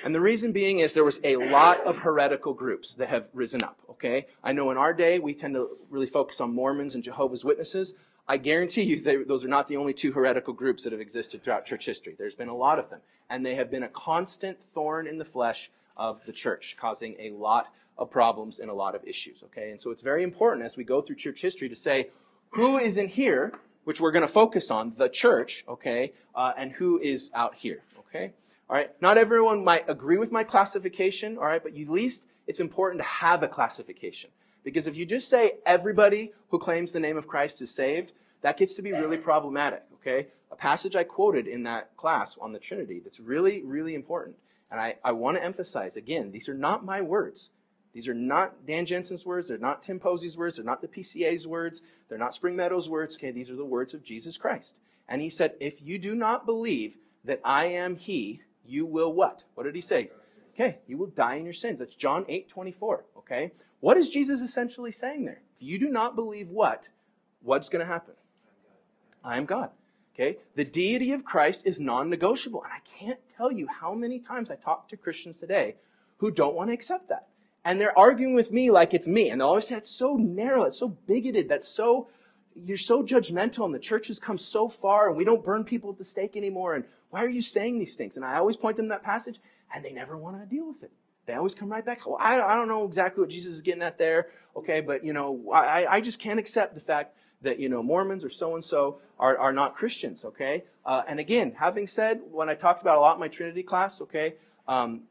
And the reason being is there was a lot of heretical groups that have risen up, okay? I know in our day we tend to really focus on Mormons and Jehovah's Witnesses. I guarantee you they, those are not the only two heretical groups that have existed throughout church history. There's been a lot of them. And they have been a constant thorn in the flesh of the church, causing a lot of problems and a lot of issues. Okay? And so it's very important as we go through church history to say who is in here, which we're going to focus on, the church, okay, uh, and who is out here. Okay? All right? Not everyone might agree with my classification, all right, but at least it's important to have a classification. Because if you just say everybody who claims the name of Christ is saved, that gets to be really problematic, okay? A passage I quoted in that class on the Trinity that's really, really important. And I, I want to emphasize again, these are not my words. These are not Dan Jensen's words. They're not Tim Posey's words. They're not the PCA's words. They're not Spring Meadows' words. Okay, these are the words of Jesus Christ. And he said, If you do not believe that I am he, you will what? What did he say? Okay, you will die in your sins. That's John 8 24. Okay? What is Jesus essentially saying there? If you do not believe what, what's going to happen? I am God. Okay? The deity of Christ is non negotiable. And I can't tell you how many times I talk to Christians today who don't want to accept that. And they're arguing with me like it's me. And they always say, it's so narrow, it's so bigoted, that's so, you're so judgmental, and the church has come so far, and we don't burn people at the stake anymore. And why are you saying these things? And I always point them that passage, and they never want to deal with it they always come right back. Well, I, I don't know exactly what Jesus is getting at there, okay, but you know, I, I just can't accept the fact that you know Mormons or so and so are are not Christians, okay. Uh, and again, having said when I talked about a lot in my Trinity class, okay, um,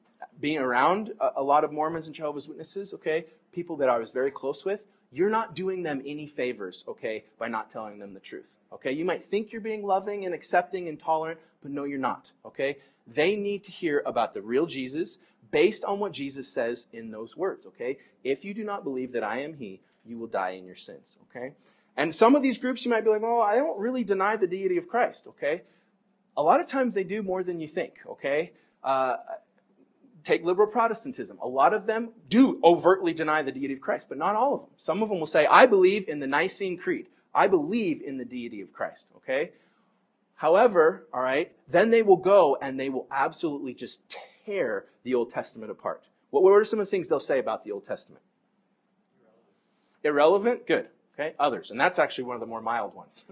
being around a, a lot of Mormons and Jehovah's Witnesses, okay, people that I was very close with, you're not doing them any favors, okay, by not telling them the truth. Okay, you might think you're being loving and accepting and tolerant, but no, you're not. Okay, they need to hear about the real Jesus based on what Jesus says in those words, okay? If you do not believe that I am He, you will die in your sins, okay? And some of these groups you might be like, oh, I don't really deny the deity of Christ, okay? A lot of times they do more than you think, okay? Uh, take liberal Protestantism. A lot of them do overtly deny the deity of Christ, but not all of them. Some of them will say, I believe in the Nicene Creed. I believe in the deity of Christ, okay? However, all right, then they will go and they will absolutely just tear the Old Testament apart. What, what are some of the things they'll say about the Old Testament? Irrelevant? Good. Okay. Others. And that's actually one of the more mild ones.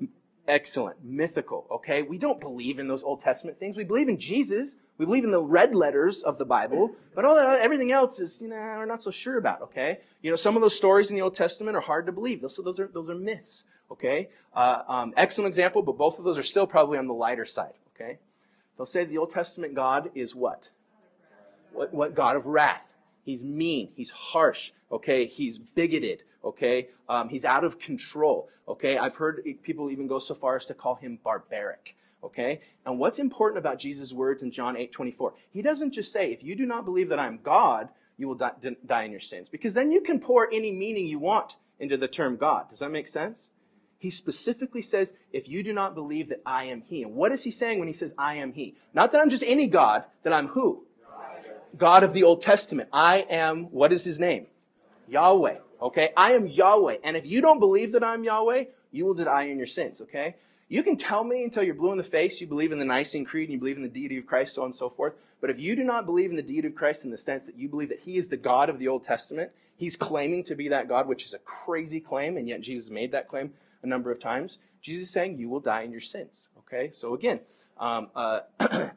Excellent. Mythical. Okay. We don't believe in those Old Testament things. We believe in Jesus. We believe in the red letters of the Bible. But all that, everything else is, you know, we're not so sure about. Okay. You know, some of those stories in the Old Testament are hard to believe. Those, those are, those are myths. Okay. Uh, um, excellent example, but both of those are still probably on the lighter side. Okay. They'll say the Old Testament God is what? What, what God of wrath. He's mean. He's harsh. Okay. He's bigoted. Okay. Um, he's out of control. Okay. I've heard people even go so far as to call him barbaric. Okay. And what's important about Jesus' words in John 8 24? He doesn't just say, if you do not believe that I'm God, you will die, die in your sins. Because then you can pour any meaning you want into the term God. Does that make sense? He specifically says, if you do not believe that I am He. And what is he saying when he says, I am He? Not that I'm just any God, that I'm who? God of the Old Testament. I am, what is his name? Yahweh. Okay? I am Yahweh. And if you don't believe that I'm Yahweh, you will die in your sins. Okay? You can tell me until you're blue in the face you believe in the Nicene Creed and you believe in the deity of Christ, so on and so forth. But if you do not believe in the deity of Christ in the sense that you believe that he is the God of the Old Testament, he's claiming to be that God, which is a crazy claim, and yet Jesus made that claim a number of times. Jesus is saying you will die in your sins. Okay? So again, um, uh,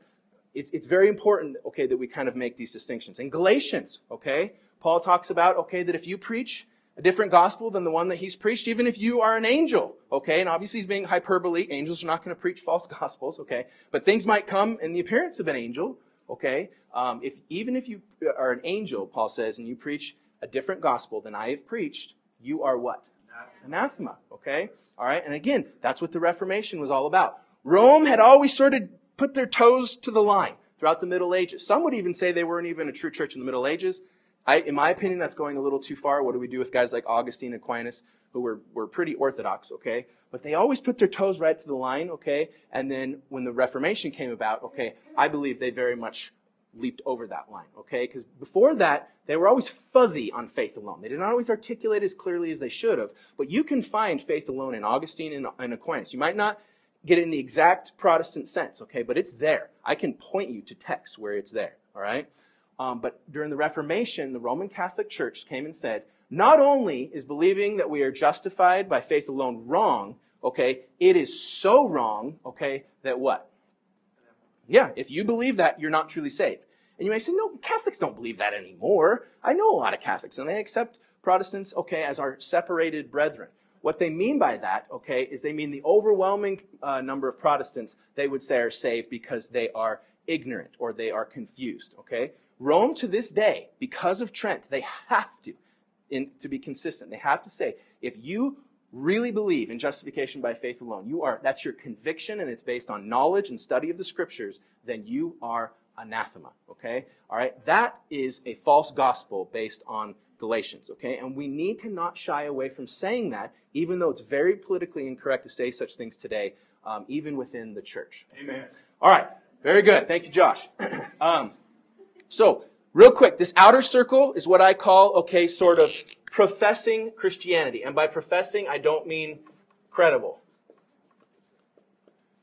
it's, it's very important, okay, that we kind of make these distinctions. In Galatians, okay, Paul talks about, okay, that if you preach a different gospel than the one that he's preached, even if you are an angel, okay? And obviously he's being hyperbole. Angels are not going to preach false gospels, okay? But things might come in the appearance of an angel, okay? Um, if even if you are an angel, Paul says, and you preach a different gospel than I have preached, you are what? Anathema, okay? All right. And again, that's what the Reformation was all about. Rome had always sort of put their toes to the line throughout the Middle Ages. Some would even say they weren't even a true church in the Middle Ages. I, in my opinion, that's going a little too far. What do we do with guys like Augustine and Aquinas, who were, were pretty orthodox, okay? But they always put their toes right to the line, okay? And then when the Reformation came about, okay, I believe they very much leaped over that line, okay? Because before that, they were always fuzzy on faith alone. They did not always articulate as clearly as they should have. But you can find faith alone in Augustine and, and Aquinas. You might not get it in the exact Protestant sense, okay? But it's there. I can point you to texts where it's there, all right? Um, but during the Reformation, the Roman Catholic Church came and said, not only is believing that we are justified by faith alone wrong, okay, it is so wrong, okay, that what? Yeah, if you believe that, you're not truly saved. And you may say, no, Catholics don't believe that anymore. I know a lot of Catholics, and they accept Protestants, okay, as our separated brethren. What they mean by that, okay, is they mean the overwhelming uh, number of Protestants they would say are saved because they are ignorant or they are confused, okay? Rome to this day, because of Trent, they have to, in, to be consistent, they have to say, if you really believe in justification by faith alone, you are, that's your conviction and it's based on knowledge and study of the scriptures, then you are anathema, okay? All right, that is a false gospel based on Galatians, okay? And we need to not shy away from saying that, even though it's very politically incorrect to say such things today, um, even within the church. Amen. All right, very good. Thank you, Josh. um, so, real quick, this outer circle is what I call, okay, sort of professing Christianity. And by professing, I don't mean credible.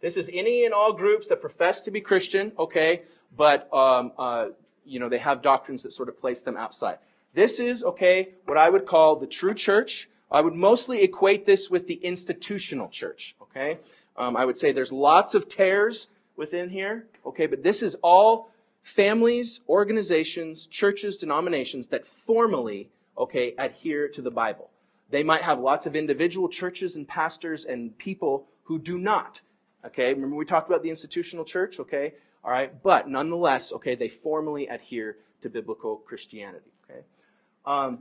This is any and all groups that profess to be Christian, okay, but um, uh, you know they have doctrines that sort of place them outside. This is okay what I would call the true church. I would mostly equate this with the institutional church. Okay, um, I would say there's lots of tares within here. Okay, but this is all families, organizations, churches, denominations that formally okay adhere to the Bible. They might have lots of individual churches and pastors and people who do not. Okay, remember we talked about the institutional church, okay? All right, but nonetheless, okay, they formally adhere to biblical Christianity, okay? Um,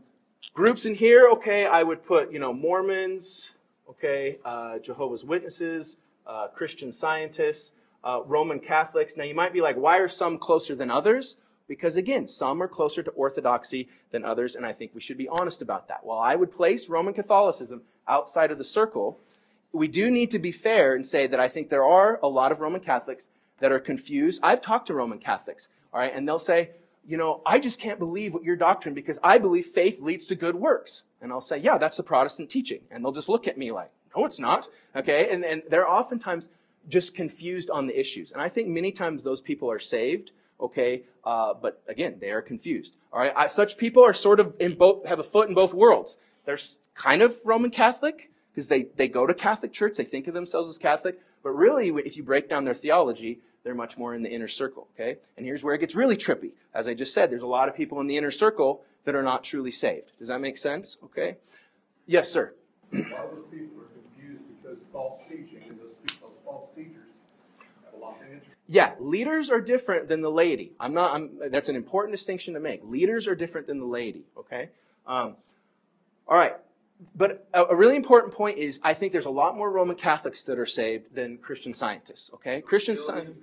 groups in here, okay, I would put, you know, Mormons, okay, uh, Jehovah's Witnesses, uh, Christian scientists, uh, Roman Catholics. Now, you might be like, why are some closer than others? Because again, some are closer to orthodoxy than others, and I think we should be honest about that. While I would place Roman Catholicism outside of the circle, we do need to be fair and say that I think there are a lot of Roman Catholics that are confused. I've talked to Roman Catholics, all right, and they'll say, you know, I just can't believe what your doctrine because I believe faith leads to good works. And I'll say, yeah, that's the Protestant teaching. And they'll just look at me like, no, it's not. Okay. And, and they're oftentimes just confused on the issues. And I think many times those people are saved. Okay. Uh, but again, they are confused. All right. I, such people are sort of in both, have a foot in both worlds. They're kind of Roman Catholic because they, they go to Catholic church. They think of themselves as Catholic. But really, if you break down their theology, they're much more in the inner circle, okay? And here's where it gets really trippy. As I just said, there's a lot of people in the inner circle that are not truly saved. Does that make sense? Okay? Yes, sir. A lot of those people are confused because of false teaching, those false teachers have a lot of interest. Yeah, leaders are different than the laity. I'm not. I'm, that's an important distinction to make. Leaders are different than the laity. Okay. Um, all right. But a, a really important point is, I think there's a lot more Roman Catholics that are saved than Christian scientists. Okay, Christian scientists.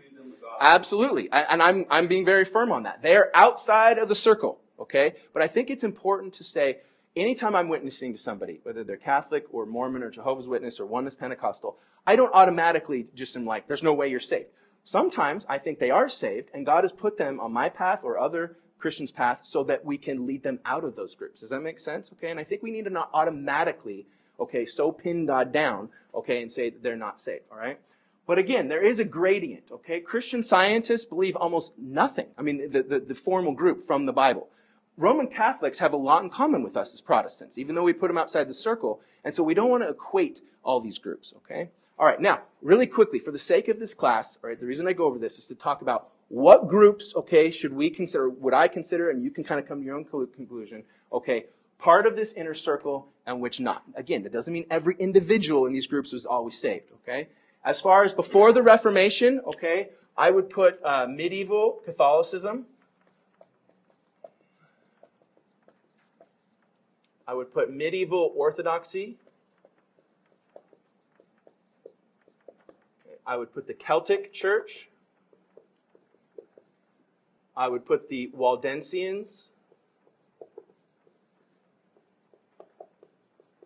Absolutely. And I'm, I'm being very firm on that. They're outside of the circle. Okay? But I think it's important to say, anytime I'm witnessing to somebody, whether they're Catholic or Mormon or Jehovah's Witness or Oneness Pentecostal, I don't automatically just am like, there's no way you're saved. Sometimes I think they are saved and God has put them on my path or other Christians' path so that we can lead them out of those groups. Does that make sense? Okay? And I think we need to not automatically, okay, so pin God down, okay, and say that they're not saved, all right? But again, there is a gradient, okay? Christian scientists believe almost nothing. I mean, the, the, the formal group from the Bible. Roman Catholics have a lot in common with us as Protestants, even though we put them outside the circle. And so we don't want to equate all these groups, okay? All right, now, really quickly, for the sake of this class, all right, the reason I go over this is to talk about what groups, okay, should we consider, would I consider, and you can kind of come to your own conclusion, okay, part of this inner circle and which not. Again, that doesn't mean every individual in these groups was always saved, okay? As far as before the Reformation, okay, I would put uh, medieval Catholicism. I would put medieval Orthodoxy. I would put the Celtic Church. I would put the Waldensians.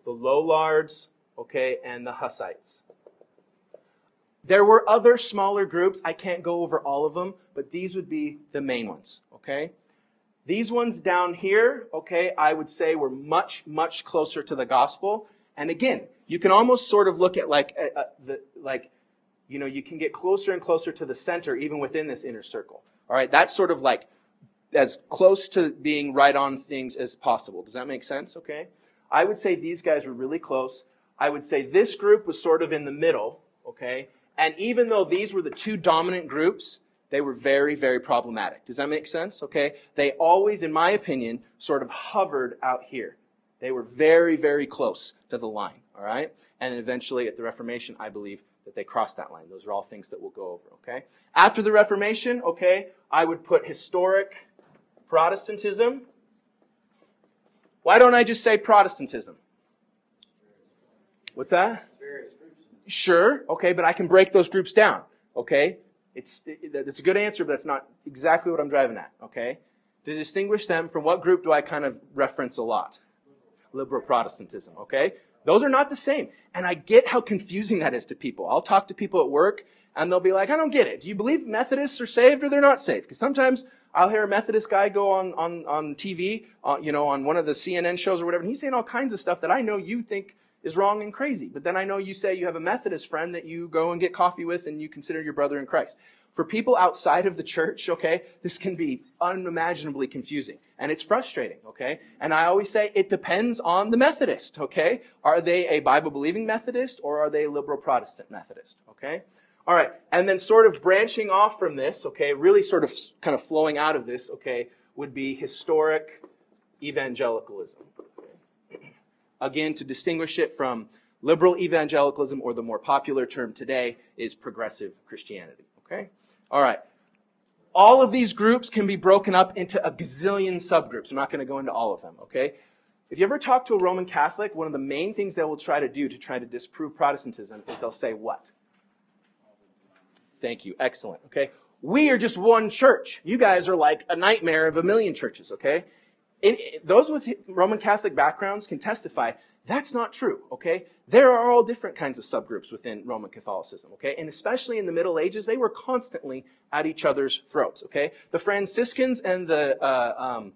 The Lollards, okay, and the Hussites. There were other smaller groups. I can't go over all of them, but these would be the main ones, okay? These ones down here, okay, I would say were much, much closer to the gospel. And again, you can almost sort of look at like, uh, uh, the, like, you know, you can get closer and closer to the center even within this inner circle. All right, that's sort of like as close to being right on things as possible. Does that make sense? Okay. I would say these guys were really close. I would say this group was sort of in the middle. Okay. And even though these were the two dominant groups, they were very, very problematic. Does that make sense? Okay? They always, in my opinion, sort of hovered out here. They were very, very close to the line. All right? And eventually, at the Reformation, I believe that they crossed that line. Those are all things that we'll go over. Okay? After the Reformation, okay, I would put historic Protestantism. Why don't I just say Protestantism? What's that? Sure, okay, but I can break those groups down, okay? It's, it's a good answer, but that's not exactly what I'm driving at, okay? To distinguish them from what group do I kind of reference a lot? Liberal Protestantism, okay? Those are not the same. And I get how confusing that is to people. I'll talk to people at work and they'll be like, I don't get it. Do you believe Methodists are saved or they're not saved? Because sometimes I'll hear a Methodist guy go on, on, on TV, uh, you know, on one of the CNN shows or whatever, and he's saying all kinds of stuff that I know you think is wrong and crazy. But then I know you say you have a Methodist friend that you go and get coffee with and you consider your brother in Christ. For people outside of the church, okay, this can be unimaginably confusing and it's frustrating, okay? And I always say it depends on the Methodist, okay? Are they a Bible believing Methodist or are they a liberal Protestant Methodist, okay? All right. And then sort of branching off from this, okay, really sort of kind of flowing out of this, okay, would be historic evangelicalism again, to distinguish it from liberal evangelicalism or the more popular term today is progressive Christianity. Okay? All right. All of these groups can be broken up into a gazillion subgroups. I'm not going to go into all of them. Okay? If you ever talk to a Roman Catholic, one of the main things they will try to do to try to disprove Protestantism is they'll say what? Thank you. Excellent. Okay? We are just one church. You guys are like a nightmare of a million churches, okay? Those with Roman Catholic backgrounds can testify that's not true, okay? There are all different kinds of subgroups within Roman Catholicism, okay? And especially in the Middle Ages, they were constantly at each other's throats, okay? The Franciscans and the, uh, um,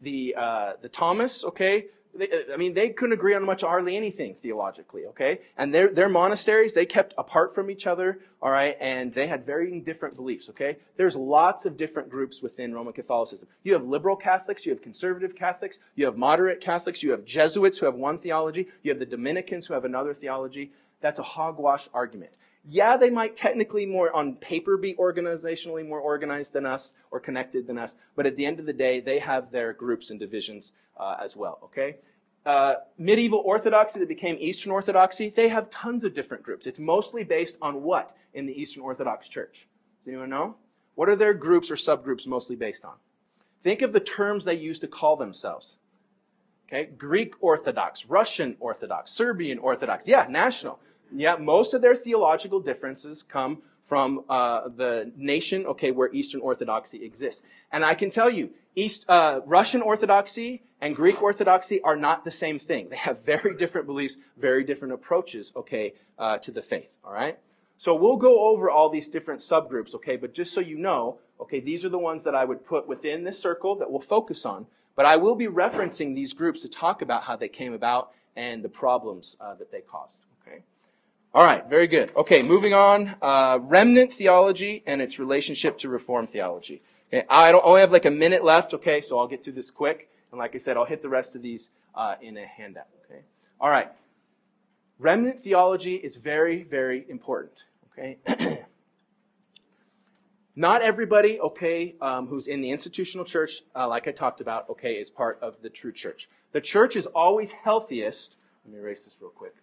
the, uh, the Thomas, okay? They, uh, I mean, they couldn't agree on much hardly anything theologically, okay? And their, their monasteries, they kept apart from each other, all right? And they had very different beliefs, okay? There's lots of different groups within Roman Catholicism. You have liberal Catholics, you have conservative Catholics, you have moderate Catholics, you have Jesuits who have one theology, you have the Dominicans who have another theology. That's a hogwash argument. Yeah, they might technically more on paper be organizationally more organized than us or connected than us, but at the end of the day, they have their groups and divisions uh, as well, okay? Uh, medieval Orthodoxy that became Eastern Orthodoxy, they have tons of different groups. It's mostly based on what in the Eastern Orthodox Church? Does anyone know? What are their groups or subgroups mostly based on? Think of the terms they use to call themselves. Okay, Greek Orthodox, Russian Orthodox, Serbian Orthodox. Yeah, national. Yeah, most of their theological differences come from uh, the nation, okay, where Eastern Orthodoxy exists. And I can tell you, East uh, Russian Orthodoxy and Greek Orthodoxy are not the same thing. They have very different beliefs, very different approaches, okay, uh, to the faith. All right. So we'll go over all these different subgroups, okay. But just so you know, okay, these are the ones that I would put within this circle that we'll focus on. But I will be referencing these groups to talk about how they came about and the problems uh, that they caused. All right, very good. Okay, moving on. Uh, remnant theology and its relationship to Reformed theology. Okay, I don't only have like a minute left. Okay, so I'll get through this quick. And like I said, I'll hit the rest of these uh, in a handout. Okay. All right. Remnant theology is very, very important. Okay. Not everybody, okay, um, who's in the institutional church, uh, like I talked about, okay, is part of the true church. The church is always healthiest. Let me erase this real quick.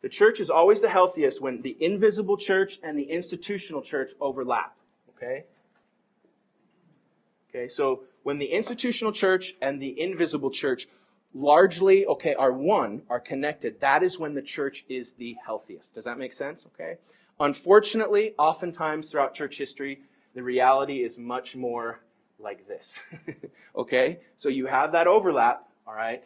The church is always the healthiest when the invisible church and the institutional church overlap. Okay? Okay, so when the institutional church and the invisible church largely, okay, are one, are connected, that is when the church is the healthiest. Does that make sense? Okay? Unfortunately, oftentimes throughout church history, the reality is much more like this. okay? So you have that overlap, all right?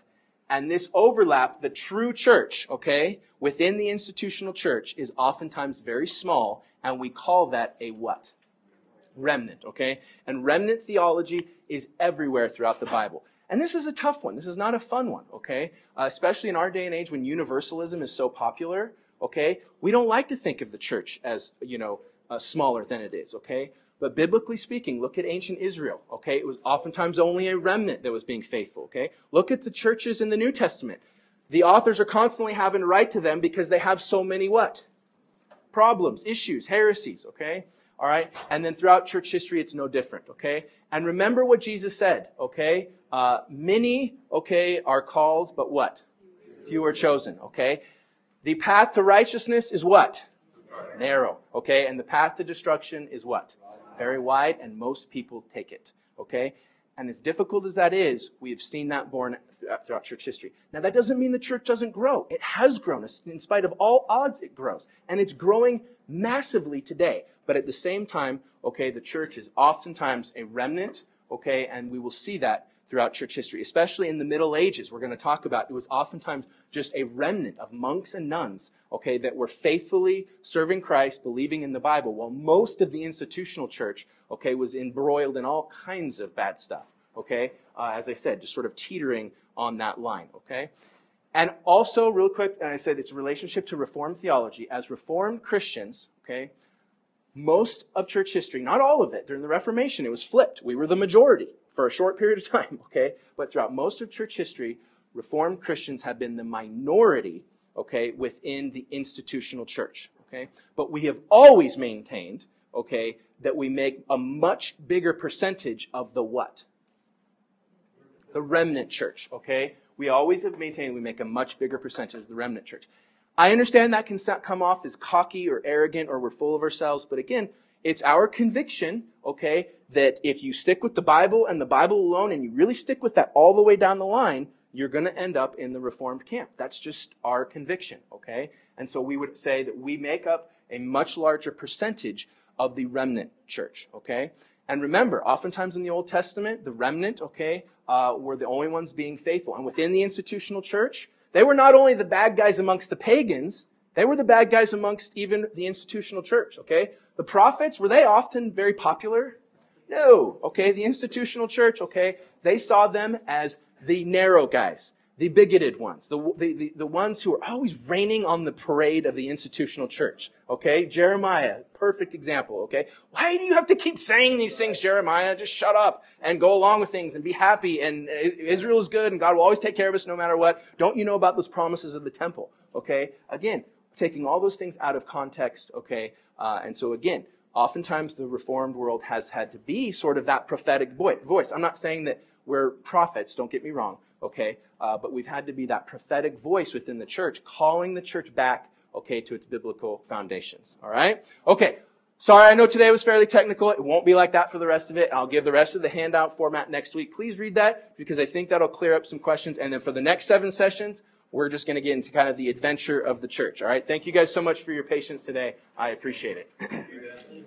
And this overlap, the true church, okay, within the institutional church is oftentimes very small, and we call that a what? Remnant, okay? And remnant theology is everywhere throughout the Bible. And this is a tough one. This is not a fun one, okay? Uh, especially in our day and age when universalism is so popular okay? We don't like to think of the church as, you know, uh, smaller than it is, okay? But biblically speaking, look at ancient Israel, okay? It was oftentimes only a remnant that was being faithful, okay? Look at the churches in the New Testament. The authors are constantly having to write to them because they have so many what? Problems, issues, heresies, okay? All right? And then throughout church history, it's no different, okay? And remember what Jesus said, okay? Uh, many, okay, are called, but what? Few are chosen, okay? The path to righteousness is what? Narrow. Okay? And the path to destruction is what? Very wide, and most people take it. Okay? And as difficult as that is, we have seen that born throughout church history. Now, that doesn't mean the church doesn't grow. It has grown. In spite of all odds, it grows. And it's growing massively today. But at the same time, okay, the church is oftentimes a remnant, okay, and we will see that throughout church history, especially in the Middle Ages. We're going to talk about it was oftentimes just a remnant of monks and nuns, okay, that were faithfully serving Christ, believing in the Bible, while most of the institutional church, okay, was embroiled in all kinds of bad stuff, okay? Uh, as I said, just sort of teetering on that line, okay? And also, real quick, and I said it's relationship to Reformed theology. As Reformed Christians, okay, most of church history, not all of it, during the Reformation, it was flipped. We were the majority for a short period of time, okay? But throughout most of church history, Reformed Christians have been the minority, okay, within the institutional church, okay? But we have always maintained, okay, that we make a much bigger percentage of the what? The remnant church, okay? We always have maintained we make a much bigger percentage of the remnant church. I understand that can come off as cocky or arrogant or we're full of ourselves, but again, it's our conviction, okay, that if you stick with the Bible and the Bible alone and you really stick with that all the way down the line, you're going to end up in the Reformed camp. That's just our conviction, okay? And so we would say that we make up a much larger percentage of the remnant church, okay? And remember, oftentimes in the Old Testament, the remnant, okay, uh, were the only ones being faithful. And within the institutional church, they were not only the bad guys amongst the pagans, they were the bad guys amongst even the institutional church, okay? The prophets, were they often very popular? No. Okay, the institutional church, okay, they saw them as the narrow guys, the bigoted ones, the, the, the, the, ones who are always raining on the parade of the institutional church. Okay, Jeremiah, perfect example. Okay, why do you have to keep saying these things, Jeremiah? Just shut up and go along with things and be happy. And Israel is good and God will always take care of us no matter what. Don't you know about those promises of the temple? Okay, again, taking all those things out of context. Okay, uh, and so again, oftentimes the reformed world has had to be sort of that prophetic voice. I'm not saying that we're prophets, don't get me wrong, okay? Uh, but we've had to be that prophetic voice within the church, calling the church back, okay, to its biblical foundations, all right? Okay. Sorry, I know today was fairly technical. It won't be like that for the rest of it. I'll give the rest of the handout format next week. Please read that because I think that'll clear up some questions. And then for the next seven sessions, we're just going to get into kind of the adventure of the church. All right. Thank you guys so much for your patience today. I appreciate it.